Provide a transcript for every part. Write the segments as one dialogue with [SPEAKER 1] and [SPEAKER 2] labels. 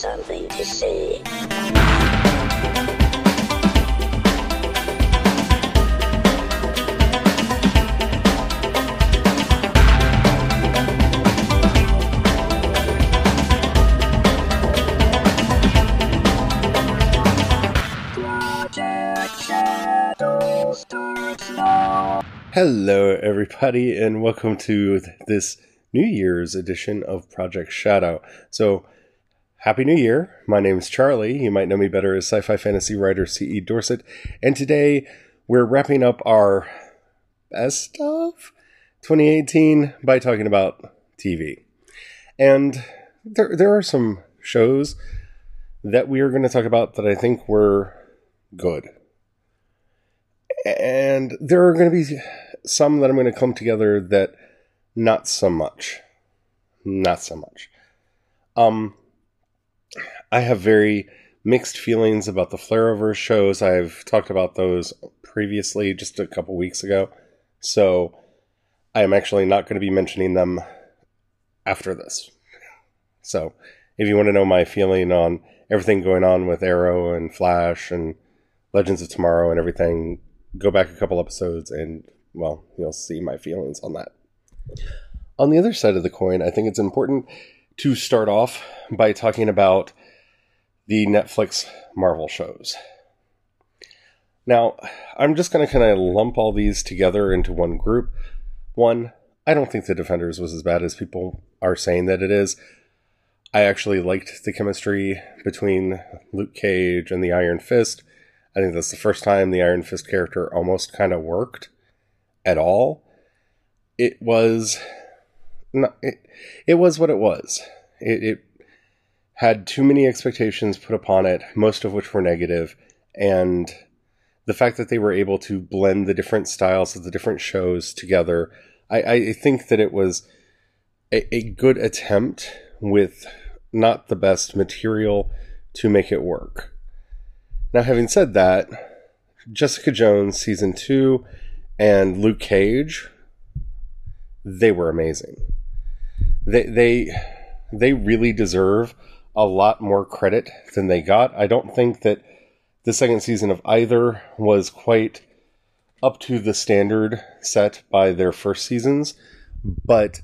[SPEAKER 1] something to say.
[SPEAKER 2] Hello, everybody, and welcome to this New Year's edition of Project Shadow. So, Happy New Year. My name is Charlie. You might know me better as sci fi fantasy writer C.E. Dorset. And today we're wrapping up our best of 2018 by talking about TV. And there, there are some shows that we are going to talk about that I think were good. And there are going to be some that I'm going to come together that not so much. Not so much. Um, I have very mixed feelings about the Flareover shows. I've talked about those previously, just a couple weeks ago. So I am actually not going to be mentioning them after this. So if you want to know my feeling on everything going on with Arrow and Flash and Legends of Tomorrow and everything, go back a couple episodes and, well, you'll see my feelings on that. On the other side of the coin, I think it's important to start off by talking about the Netflix Marvel shows. Now, I'm just going to kind of lump all these together into one group. One, I don't think The Defenders was as bad as people are saying that it is. I actually liked the chemistry between Luke Cage and the Iron Fist. I think that's the first time the Iron Fist character almost kind of worked at all. It was not, it, it was what it was. It, it had too many expectations put upon it, most of which were negative, and the fact that they were able to blend the different styles of the different shows together, I, I think that it was a, a good attempt with not the best material to make it work. Now, having said that, Jessica Jones season two and Luke Cage, they were amazing. They they they really deserve a lot more credit than they got. I don't think that the second season of either was quite up to the standard set by their first seasons, but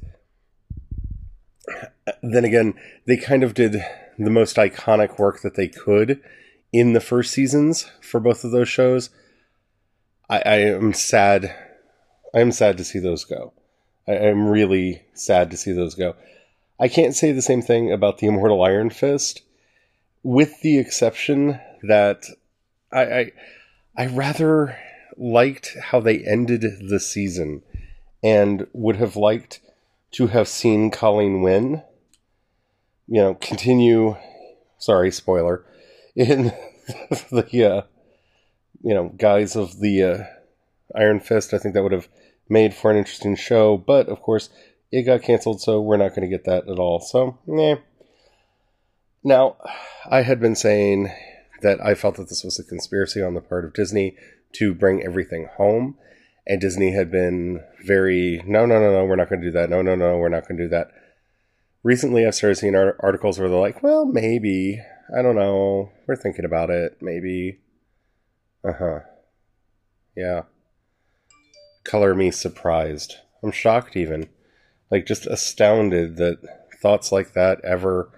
[SPEAKER 2] uh, then again, they kind of did the most iconic work that they could in the first seasons for both of those shows. I, I am sad. I am sad to see those go. I am really sad to see those go. I can't say the same thing about the Immortal Iron Fist, with the exception that I, I, I rather liked how they ended the season, and would have liked to have seen Colleen win. You know, continue. Sorry, spoiler. In the uh, you know guise of the uh, Iron Fist, I think that would have made for an interesting show. But of course, it got canceled, so we're not going to get that at all. So, yeah. Now, I had been saying that I felt that this was a conspiracy on the part of Disney to bring everything home. And Disney had been very, no, no, no, no, we're not going to do that. No, no, no, we're not going to do that. Recently, I've started seeing articles where they're like, well, maybe. I don't know. We're thinking about it. Maybe. Uh huh. Yeah. Color me surprised. I'm shocked, even. Like, just astounded that thoughts like that ever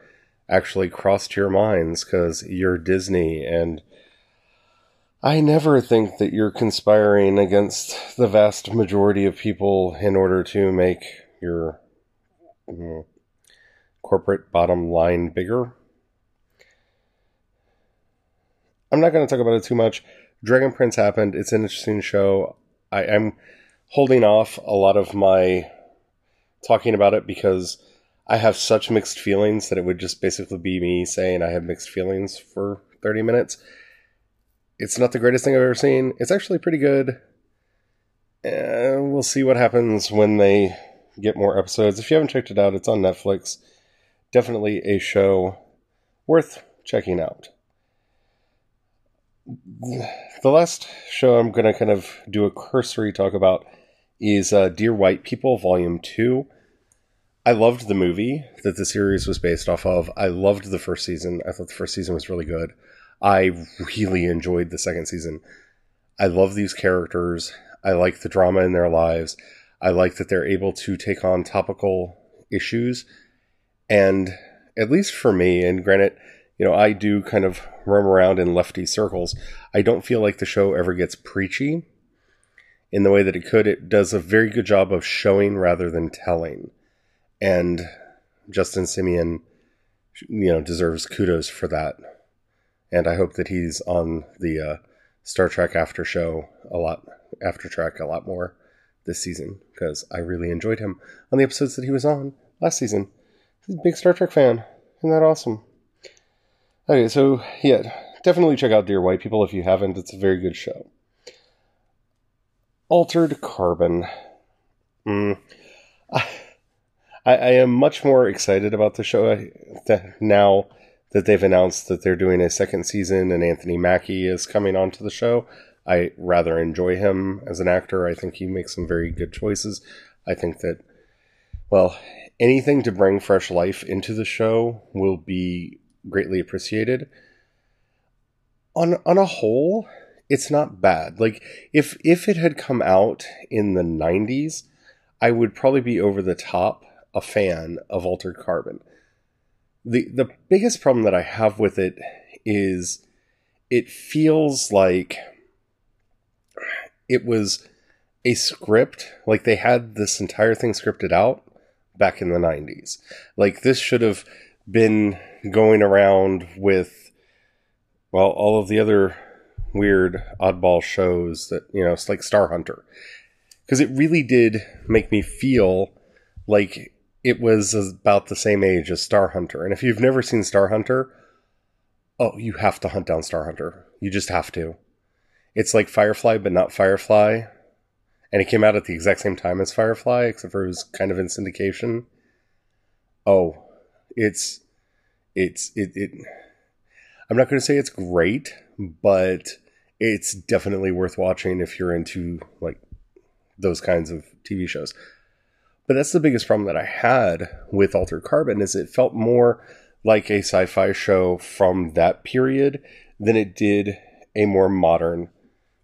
[SPEAKER 2] actually crossed your minds because you're Disney and I never think that you're conspiring against the vast majority of people in order to make your mm, corporate bottom line bigger. I'm not going to talk about it too much. Dragon Prince happened. It's an interesting show. I am holding off a lot of my talking about it because I have such mixed feelings that it would just basically be me saying I have mixed feelings for 30 minutes. It's not the greatest thing I've ever seen. It's actually pretty good. We'll see what happens when they get more episodes. If you haven't checked it out, it's on Netflix. Definitely a show worth checking out. The last show I'm going to kind of do a cursory talk about is uh, Dear White People, Volume 2. I loved the movie that the series was based off of. I loved the first season. I thought the first season was really good. I really enjoyed the second season. I love these characters. I like the drama in their lives. I like that they're able to take on topical issues. And at least for me, and granted, you know, I do kind of roam around in lefty circles. I don't feel like the show ever gets preachy in the way that it could. It does a very good job of showing rather than telling. And Justin Simien, you know, deserves kudos for that. And I hope that he's on the uh, Star Trek after show a lot, After Trek a lot more this season because I really enjoyed him on the episodes that he was on last season. He's a big Star Trek fan. Isn't that awesome? Okay, so yeah, definitely check out Dear White People if you haven't. It's a very good show. Altered Carbon. Mm. I, I, am much more excited about the show now that they've announced that they're doing a second season and Anthony Mackie is coming onto the show. I rather enjoy him as an actor. I think he makes some very good choices. I think that, well, anything to bring fresh life into the show will be greatly appreciated. On on a whole, it's not bad. Like if if it had come out in the 90s, I would probably be over the top a fan of Altered Carbon. The the biggest problem that I have with it is it feels like it was a script, like they had this entire thing scripted out back in the 90s. Like this should have been going around with well all of the other weird oddball shows that you know it's like star hunter. Because it really did make me feel like it was about the same age as star hunter. And if you've never seen star hunter oh you have to hunt down star hunter. You just have to. It's like firefly but not firefly. And it came out at the exact same time as firefly except for it was kind of in syndication. Oh it's it's it, it I'm not going to say it's great, but it's definitely worth watching if you're into like those kinds of TV shows. But that's the biggest problem that I had with Altered Carbon is it felt more like a sci-fi show from that period than it did a more modern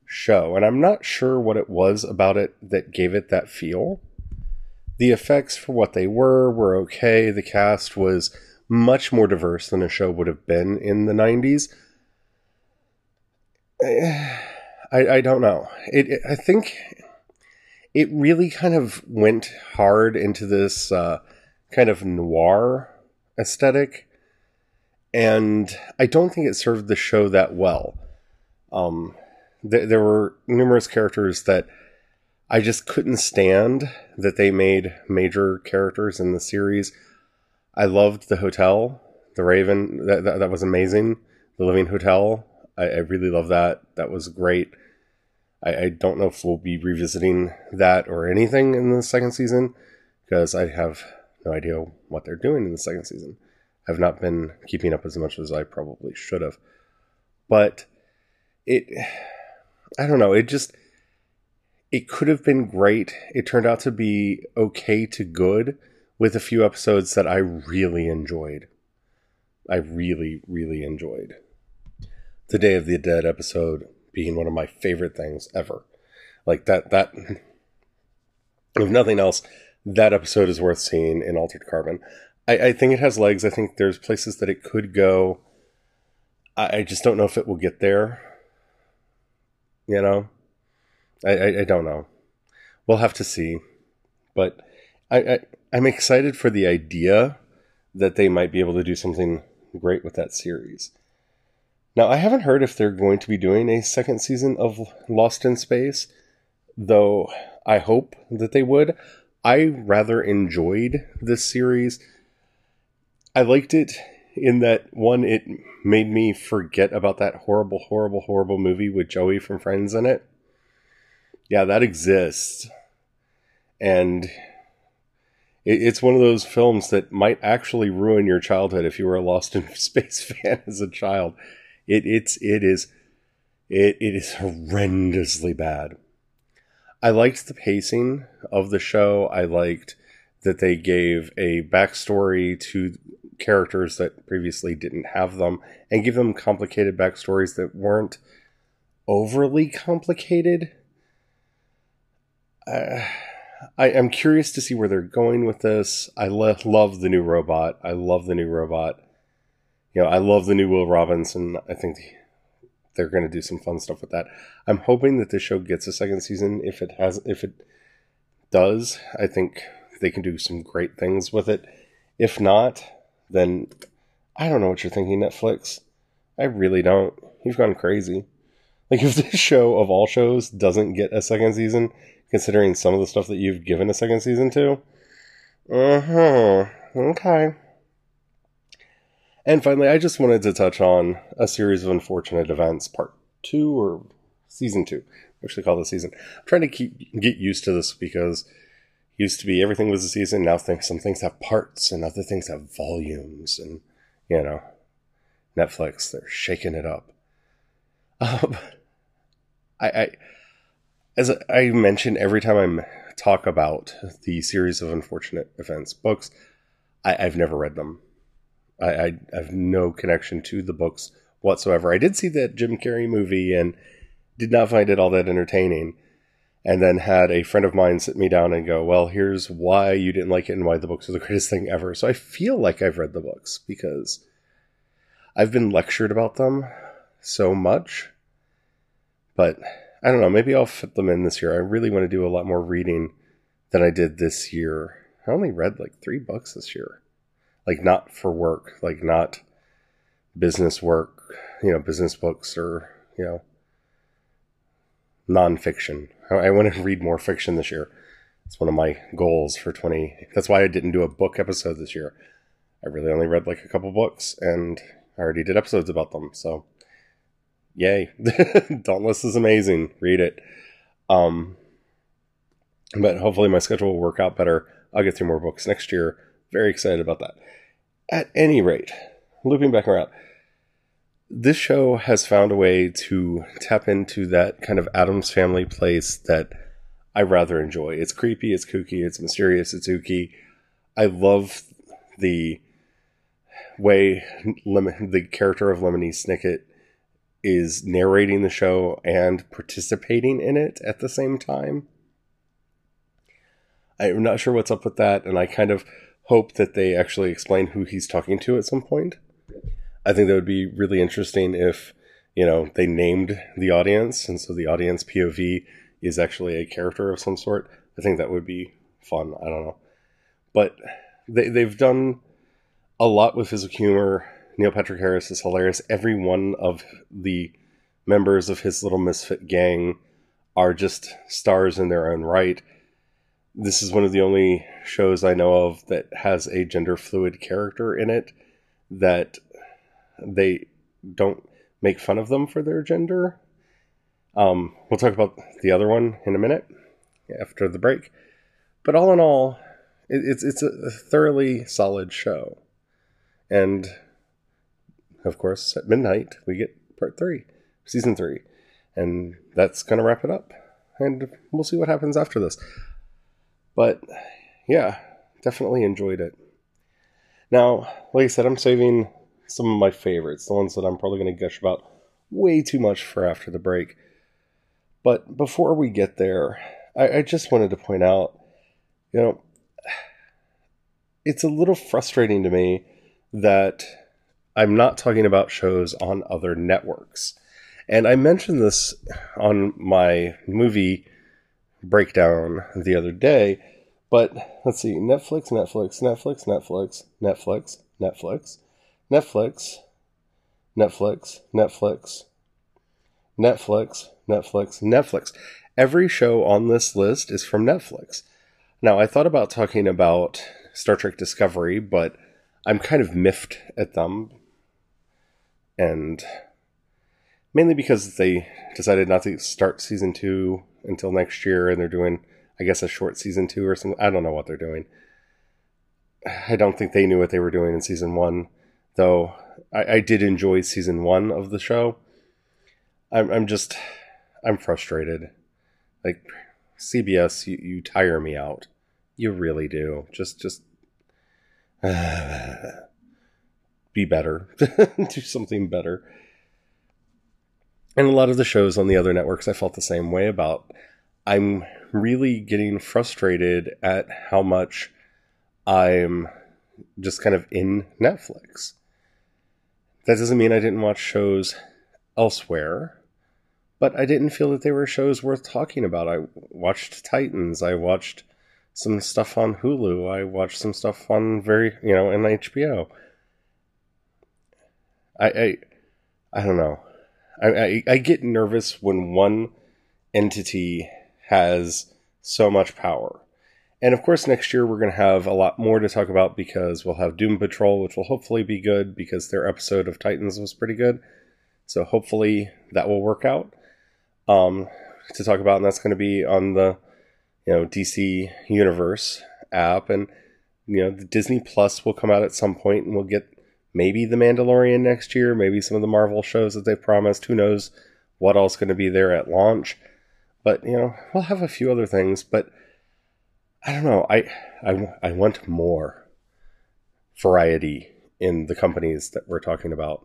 [SPEAKER 2] show. And I'm not sure what it was about it that gave it that feel. The effects for what they were were okay. The cast was much more diverse than a show would have been in the 90s. I, I don't know. It, it, I think it really kind of went hard into this uh, kind of noir aesthetic, and I don't think it served the show that well. Um, th- there were numerous characters that I just couldn't stand that they made major characters in the series I loved the hotel, the Raven. That, that, that was amazing. The Living Hotel. I, I really love that. That was great. I, I, don't know if we'll be revisiting that or anything in the second season because I have no idea what they're doing in the second season. I've not been keeping up as much as I probably should have. But it, I don't know. It just, it could have been great. It turned out to be okay to good with a few episodes that I really enjoyed. I really, really enjoyed. The Day of the Dead episode being one of my favorite things ever. Like that, that, if nothing else, that episode is worth seeing in Altered Carbon. I, I think it has legs. I think there's places that it could go. I, I just don't know if it will get there. You know? I, I, I don't know. We'll have to see. But I, I I'm excited for the idea that they might be able to do something great with that series. Now, I haven't heard if they're going to be doing a second season of Lost in Space, though I hope that they would. I rather enjoyed this series. I liked it in that one, it made me forget about that horrible, horrible, horrible movie with Joey from Friends in it. Yeah, that exists. And it's one of those films that might actually ruin your childhood if you were a Lost in Space fan as a child. It it's it is it it is horrendously bad. I liked the pacing of the show. I liked that they gave a backstory to characters that previously didn't have them and give them complicated backstories that weren't overly complicated. Uh, I am curious to see where they're going with this. I le- love the new robot. I love the new robot. You know, I love the new Will Robinson. I think they're going to do some fun stuff with that. I'm hoping that this show gets a second season. If it has, if it does, I think they can do some great things with it. If not, then I don't know what you're thinking, Netflix. I really don't. You've gone crazy. Like if this show of all shows doesn't get a second season, considering some of the stuff that you've given a second season to, uh huh. Okay. And finally, I just wanted to touch on a series of unfortunate events, part two or season two. I actually call this season. I'm trying to keep get used to this because used to be everything was a season. Now things, some things have parts and other things have volumes, and you know, Netflix they're shaking it up. Um, I, I as I mentioned every time I talk about the series of unfortunate events books, I, have never read them. I, I, have no connection to the books whatsoever. I did see that Jim Carrey movie and did not find it all that entertaining. And then had a friend of mine sit me down and go, Well, here's why you didn't like it and why the books are the greatest thing ever. So I feel like I've read the books because I've been lectured about them so much. But I don't know, maybe I'll fit them in this year. I really want to do a lot more reading than I did this year. I only read like three books this year like not for work, like not business work, you know, business books or, you know, nonfiction. I, I want to read more fiction this year. It's one of my goals for 20. That's why I didn't do a book episode this year. I really only read like a couple books and I already did episodes about them. So, yay. Dauntless is amazing. Read it. Um, but hopefully my schedule will work out better. I'll get through more books next year. Very excited about that. At any rate, looping back around, this show has found a way to tap into that kind of Addams family place that I rather enjoy. It's creepy, it's kooky, it's mysterious, it's ooky. I love the way the character of Lemony Snicket is narrating the show and participating in it at the same time. I'm not sure what's up with that, and I kind of hope that they actually explain who he's talking to at some point. I think that would be really interesting if, you know, they named the audience and so the audience POV is actually a character of some sort. I think that would be fun. I don't know. But they, they've done a lot with physical humor. Neil Patrick Harris is hilarious. Every one of the members of his little misfit gang are just stars in their own right this is one of the only shows I know of that has a gender fluid character in it that they don't make fun of them for their gender. Um, we'll talk about the other one in a minute after the break. But all in all, it, it's it's a thoroughly solid show, and of course at midnight we get part three, season three, and that's gonna wrap it up. And we'll see what happens after this. But yeah, definitely enjoyed it. Now, like I said, I'm saving some of my favorites, the ones that I'm probably going to gush about way too much for after the break. But before we get there, I, I just wanted to point out, you know, it's a little frustrating to me that I'm not talking about shows on other networks. And I mentioned this on my movie breakdown the other day. But let's see Netflix, Netflix, Netflix, Netflix, Netflix, Netflix, Netflix, Netflix, Netflix, Netflix, Netflix, Netflix. Every show on this list is from Netflix. Now, I thought about talking about Star Trek Discovery, but I'm kind of miffed at them. And mainly because they decided not to start season two until next year, and they're doing, I guess, a short season two or something. I don't know what they're doing. I don't think they knew what they were doing in season one, though. I, I did enjoy season one of the show. I'm, I'm just, I'm frustrated. Like CBS, you, you tire me out. You really do. Just, just uh, be better. do something better. And a lot of the shows on the other networks, I felt the same way about. I'm really getting frustrated at how much I'm just kind of in Netflix. That doesn't mean I didn't watch shows elsewhere, but I didn't feel that they were shows worth talking about. I watched Titans. I watched some stuff on Hulu. I watched some stuff on very, you know, in HBO. I, I, I don't know. I, I, I get nervous when one entity has so much power. And of course, next year we're going to have a lot more to talk about because we'll have Doom Patrol, which will hopefully be good because their episode of Titans was pretty good. So hopefully that will work out um, to talk about, and that's going to be on the you know DC Universe app, and you know the Disney Plus will come out at some point, and we'll get maybe the Mandalorian next year, maybe some of the Marvel shows that they've promised. Who knows what else going to be there at launch? But you know we'll have a few other things, but I don't know. I I I want more variety in the companies that we're talking about.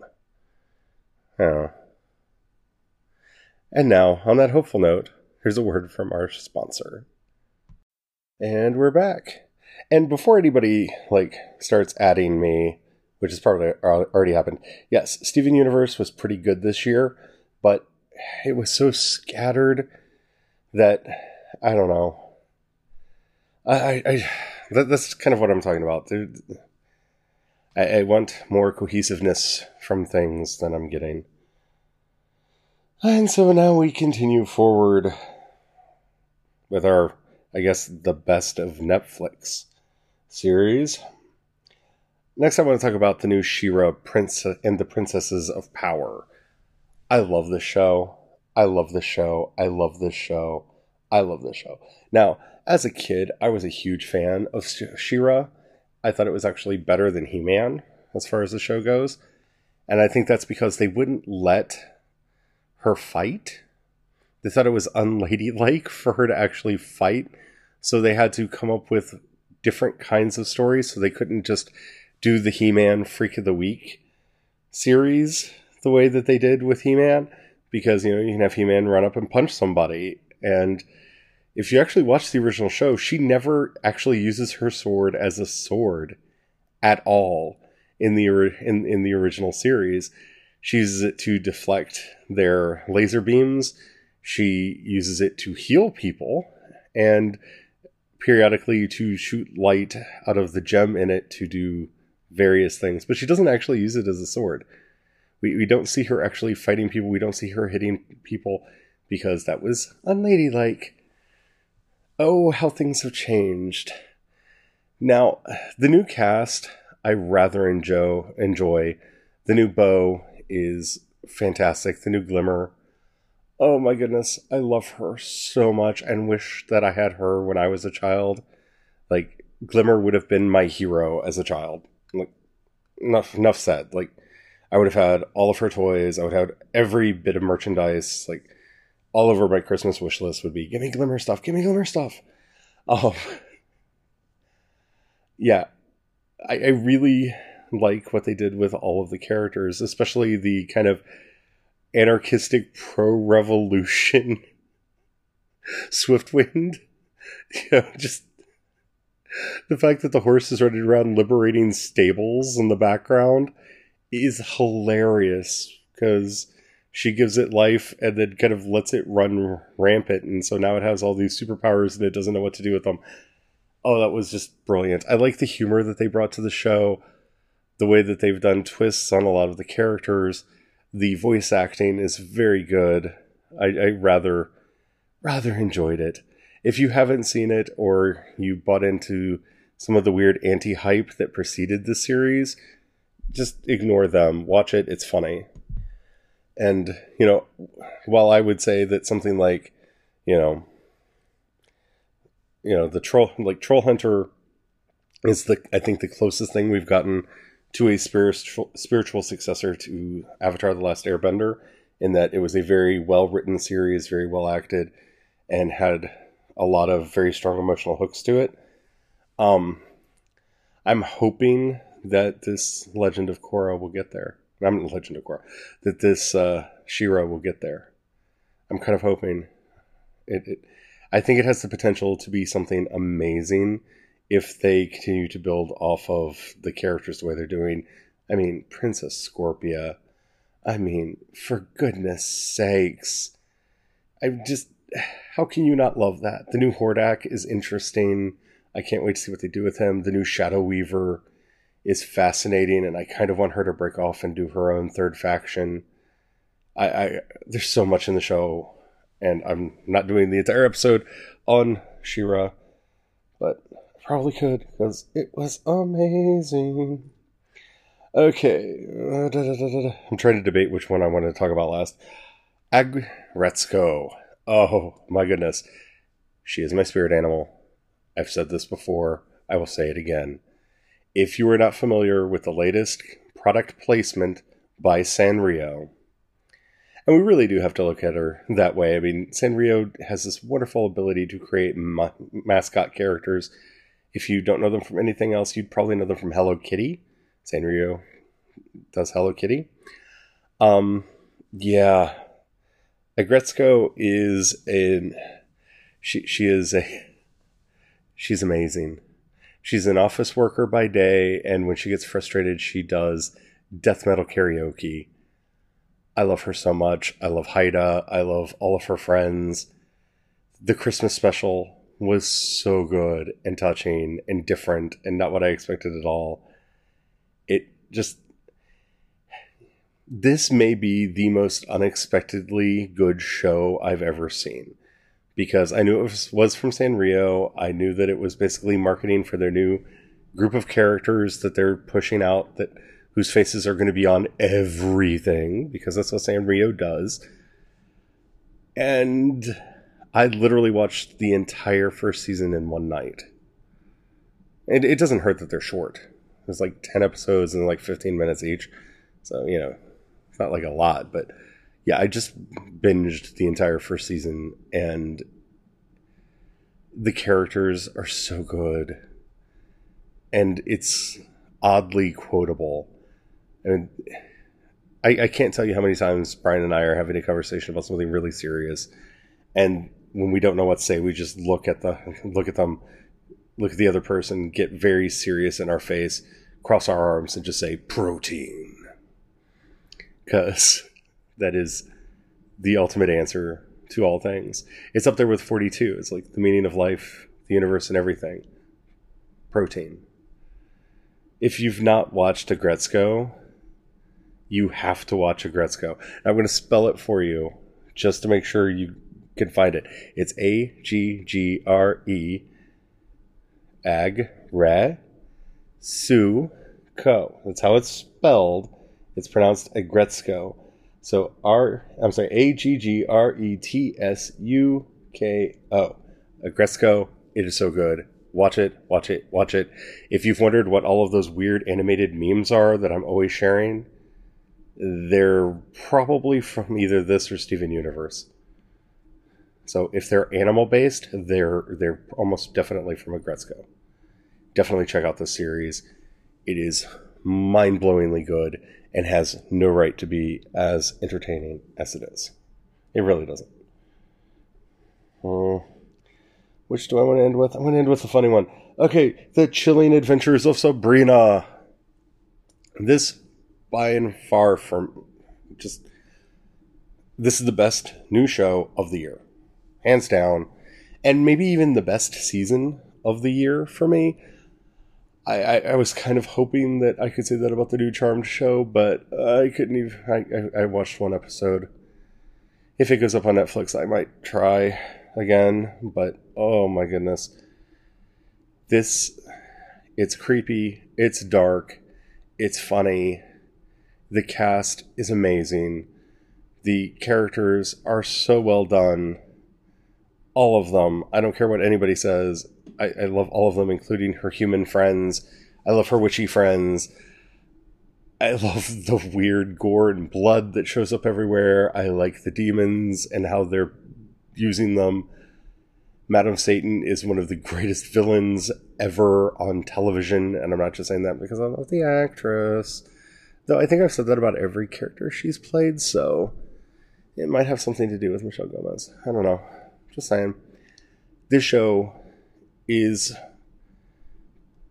[SPEAKER 2] Oh. And now, on that hopeful note, here's a word from our sponsor. And we're back. And before anybody like starts adding me, which has probably already happened, yes, Steven Universe was pretty good this year, but it was so scattered that I don't know. I, I, that, that's kind of what I'm talking about. I, I want more cohesiveness from things than I'm getting. And so now we continue forward with our, I guess, the best of Netflix series. Next, I want to talk about the new She-Ra Prince and the Princesses of Power. I love this show. I love this show. I love this show. I love this show. Now, as a kid, I was a huge fan of She-Ra. I thought it was actually better than He Man as far as the show goes. And I think that's because they wouldn't let her fight. They thought it was unladylike for her to actually fight. So they had to come up with different kinds of stories. So they couldn't just do the He Man Freak of the Week series the way that they did with He Man. Because, you know, you can have He Man run up and punch somebody. And if you actually watch the original show, she never actually uses her sword as a sword at all in the in in the original series. She uses it to deflect their laser beams. She uses it to heal people and periodically to shoot light out of the gem in it to do various things. But she doesn't actually use it as a sword. We, we don't see her actually fighting people. We don't see her hitting people because that was unladylike. Oh, how things have changed. Now, the new cast, I rather enjoy. enjoy. The new Bow is fantastic. The new Glimmer. Oh my goodness, I love her so much and wish that I had her when I was a child. Like Glimmer would have been my hero as a child. Enough enough said. Like I would have had all of her toys. I would have every bit of merchandise. Like all over my Christmas wish list would be give me glimmer stuff, give me glimmer stuff. Um, yeah, I, I really like what they did with all of the characters, especially the kind of anarchistic pro revolution Swiftwind. You know, just the fact that the horse is running around liberating stables in the background is hilarious because she gives it life and then kind of lets it run rampant. And so now it has all these superpowers and it doesn't know what to do with them. Oh, that was just brilliant. I like the humor that they brought to the show, the way that they've done twists on a lot of the characters. The voice acting is very good. I, I rather rather enjoyed it. If you haven't seen it or you bought into some of the weird anti hype that preceded the series, just ignore them. Watch it, it's funny. And, you know, while I would say that something like, you know, you know, the troll like Troll Hunter is the I think the closest thing we've gotten to a spiritual spiritual successor to Avatar the Last Airbender in that it was a very well written series, very well acted, and had a lot of very strong emotional hooks to it. Um, I'm hoping that this Legend of Korra will get there. I'm not Legend of Korra. That this uh, She-Ra will get there. I'm kind of hoping. It, it, I think it has the potential to be something amazing if they continue to build off of the characters the way they're doing. I mean, Princess Scorpia. I mean, for goodness sakes. I just. How can you not love that? The new Hordak is interesting. I can't wait to see what they do with him. The new Shadow Weaver is fascinating, and I kind of want her to break off and do her own third faction. I, I there's so much in the show, and I'm not doing the entire episode on She-Ra, but I probably could because it was amazing. Okay, uh, da, da, da, I'm trying to debate which one I wanted to talk about last. Aggretsuko. Oh my goodness, she is my spirit animal. I've said this before. I will say it again. If you are not familiar with the latest product placement by Sanrio, and we really do have to look at her that way. I mean, Sanrio has this wonderful ability to create ma- mascot characters. If you don't know them from anything else, you'd probably know them from Hello Kitty. Sanrio does Hello Kitty. Um, yeah, Aggretsuko is in. She she is a. She's amazing. She's an office worker by day, and when she gets frustrated, she does death metal karaoke. I love her so much. I love Haida. I love all of her friends. The Christmas special was so good and touching and different and not what I expected at all. It just. This may be the most unexpectedly good show I've ever seen because I knew it was, from Sanrio. I knew that it was basically marketing for their new group of characters that they're pushing out that whose faces are going to be on everything because that's what Sanrio does. And I literally watched the entire first season in one night. And it doesn't hurt that they're short. There's like 10 episodes and like 15 minutes each. So, you know, not like a lot, but yeah, I just binged the entire first season, and the characters are so good, and it's oddly quotable. And I, I can't tell you how many times Brian and I are having a conversation about something really serious, and when we don't know what to say, we just look at the look at them, look at the other person, get very serious in our face, cross our arms, and just say protein, because that is the ultimate answer to all things. It's up there with 42. It's like the meaning of life, the universe, and everything. Protein. If you've not watched Aggretsuko, you have to watch Aggretsuko. I'm going to spell it for you just to make sure you can find it. It's A G G R E Ag Re Su Co. That's how it's spelled. It's pronounced Aggretsuko. So R, I'm sorry, A G G R E T S U K O. Aggretsuko. It is so good. Watch it, watch it, watch it. If you've wondered what all of those weird animated memes are that I'm always sharing, they're probably from either this or Steven Universe. So if they're animal based, they're they're almost definitely from Aggretsuko. Definitely check out this series. It is mind blowingly good and has no right to be as entertaining as it is. It really doesn't. Uh, which do I want to end with? I'm going to end with a funny one. Okay, The Chilling Adventures of Sabrina. This, by and far, from just. This is the best new show of the year. Hands down. And maybe even the best season of the year for me. I, I, I, was kind of hoping that I could say that about the new Charmed show, but I couldn't even. I, I, watched one episode. If it goes up on Netflix, I might try again, but oh my goodness. This. It's creepy, it's dark, it's funny. The cast is amazing. The characters are so well done. All of them. I don't care what anybody says I, I love all of them, including her human friends. I love her witchy friends. I love the weird gore and blood that shows up everywhere. I like the demons and how they're using them. Madam Satan is one of the greatest villains ever on television, and I'm not just saying that because I love the actress. Though I think I've said that about every character she's played, so it might have something to do with Michelle Gomez. I don't know. Just saying. This show is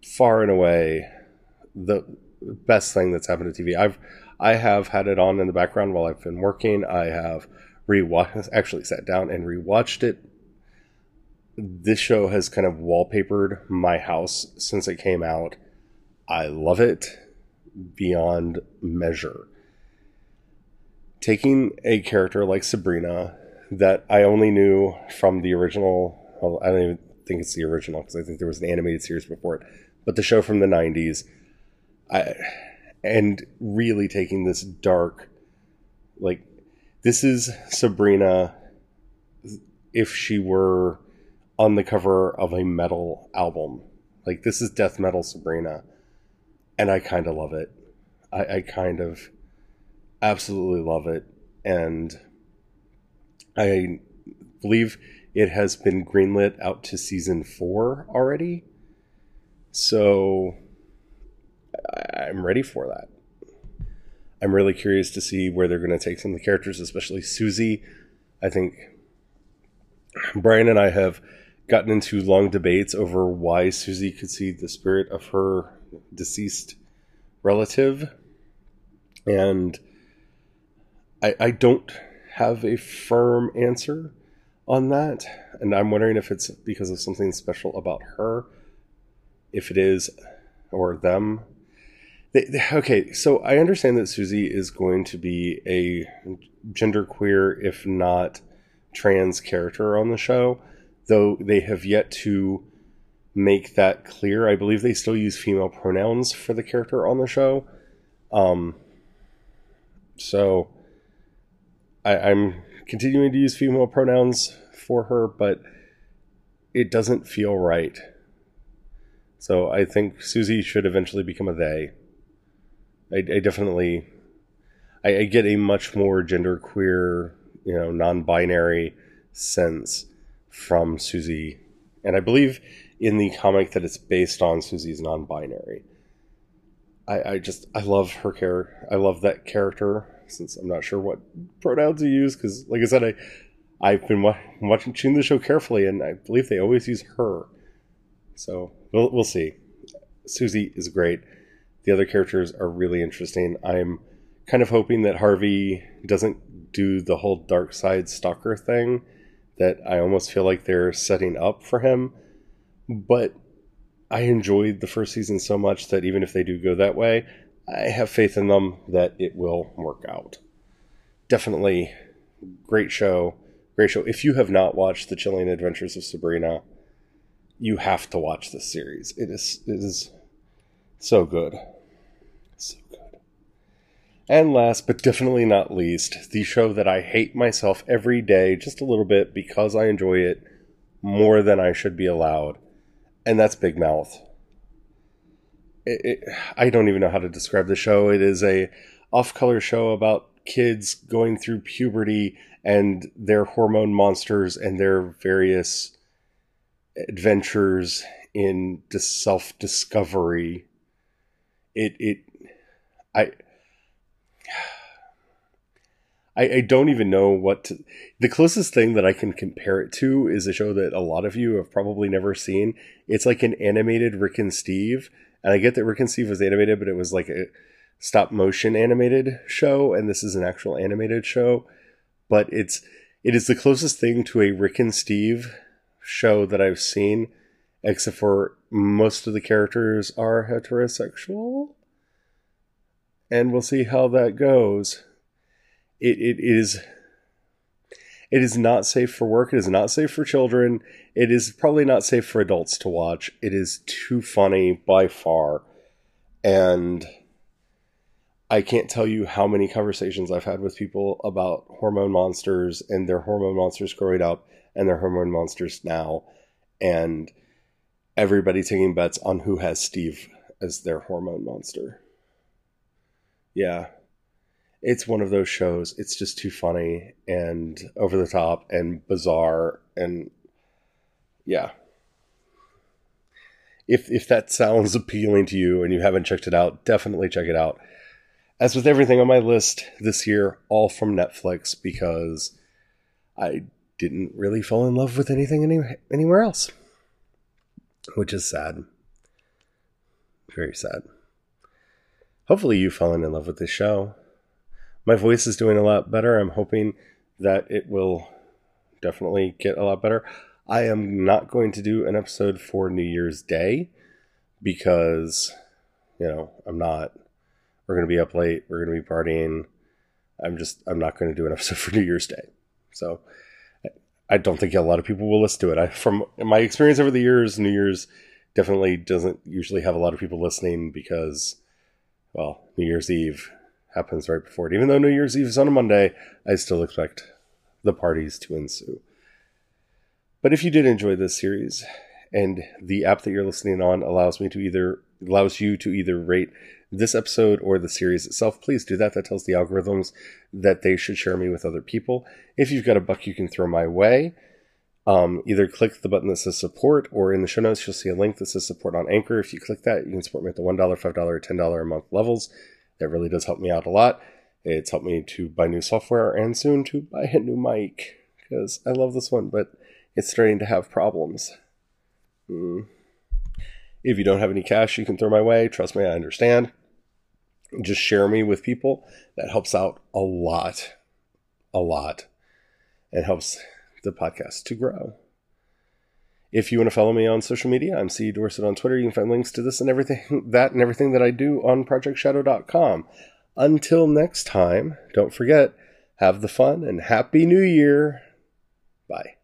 [SPEAKER 2] far and away the best thing that's happened to TV. I've I have had it on in the background while I've been working. I have rewatched actually sat down and rewatched it. This show has kind of wallpapered my house since it came out. I love it beyond measure. Taking a character like Sabrina that I only knew from the original, well, I don't even think it's the original because I think there was an animated series before it, but the show from the 90s I, and really taking this dark, like, this is Sabrina if she were on the cover of a metal album. Like, this is death metal Sabrina, and I kind of love it. I, I kind of absolutely love it. And I believe it has been greenlit out to season four already. So I'm ready for that. I'm really curious to see where they're going to take some of the characters, especially Susie. I think Brian and I have gotten into long debates over why Susie could see the spirit of her deceased relative. And I, I don't have a firm answer on that. And I'm wondering if it's because of something special about her. If it is, or them, they, they, okay, so I understand that Susie is going to be a genderqueer, if not trans character on the show, though they have yet to make that clear. I believe they still use female pronouns for the character on the show. Um, so I, I'm continuing to use female pronouns for her, but it doesn't feel right. So I think Susie should eventually become a they. I, I definitely, I, I, get a much more genderqueer, you know, non-binary sense from Susie, and I believe in the comic that it's based on Susie's non-binary. I, I just I love her character. I love that character. Since I'm not sure what pronouns to use, because like I said, I I've been watching the show carefully, and I believe they always use her. So we'll we'll see. Susie is great. The other characters are really interesting. I'm kind of hoping that Harvey doesn't do the whole dark side stalker thing that I almost feel like they're setting up for him. But I enjoyed the first season so much that even if they do go that way, I have faith in them that it will work out. Definitely great show. Great show. If you have not watched The Chilling Adventures of Sabrina, you have to watch this series. It is it is so good. So good. And last but definitely not least, the show that I hate myself every day just a little bit because I enjoy it more than I should be allowed. And that's Big Mouth. It, I don't even know how to describe the show. It is a off-color show about kids going through puberty and their hormone monsters and their various adventures in self-discovery. It it I, I, I don't even know what to, the closest thing that I can compare it to is a show that a lot of you have probably never seen. It's like an animated Rick and Steve, and I get that Rick and Steve was animated, but it was like a stop motion animated show, and this is an actual animated show. But it's it is the closest thing to a Rick and Steve show that I've seen, except for most of the characters are heterosexual and we'll see how that goes. It, it is it is not safe for work. It is not safe for children. It is probably not safe for adults to watch. It is too funny by far. And I can't tell you how many conversations I've had with people about hormone monsters and their hormone monsters growing up and their hormone monsters now. And everybody taking bets on who has Steve as their hormone monster yeah, it's one of those shows. It's just too funny and over the top and bizarre and yeah. if if that sounds appealing to you and you haven't checked it out, definitely check it out. As with everything on my list this year, all from Netflix because I didn't really fall in love with anything any, anywhere else, which is sad. Very sad. Hopefully, you've fallen in love with this show. My voice is doing a lot better. I'm hoping that it will definitely get a lot better. I am not going to do an episode for New Year's Day because, you know, I'm not. We're going to be up late. We're going to be partying. I'm just, I'm not going to do an episode for New Year's Day. So I don't think a lot of people will listen to it. I, from my experience over the years, New Year's definitely doesn't usually have a lot of people listening because, well, New Year's Eve happens right before it. Even though New Year's Eve is on a Monday, I still expect the parties to ensue. But if you did enjoy this series, and the app that you're listening on allows me to either allows you to either rate this episode or the series itself, please do that. That tells the algorithms that they should share me with other people. If you've got a buck you can throw my way, um, either click the button that says support, or in the show notes, you'll see a link that says support on Anchor. If you click that, you can support me at the $1, $5, $10 a month levels. That really does help me out a lot. It's helped me to buy new software and soon to buy a new mic because I love this one, but it's starting to have problems. Mm. If you don't have any cash you can throw my way, trust me, I understand. Just share me with people. That helps out a lot, a lot, and helps the podcast to grow. If you want to follow me on social media, I'm C Dorset on Twitter. You can find links to this and everything that and everything that I do on projectshadow.com. Until next time, don't forget, have the fun and happy new year. Bye.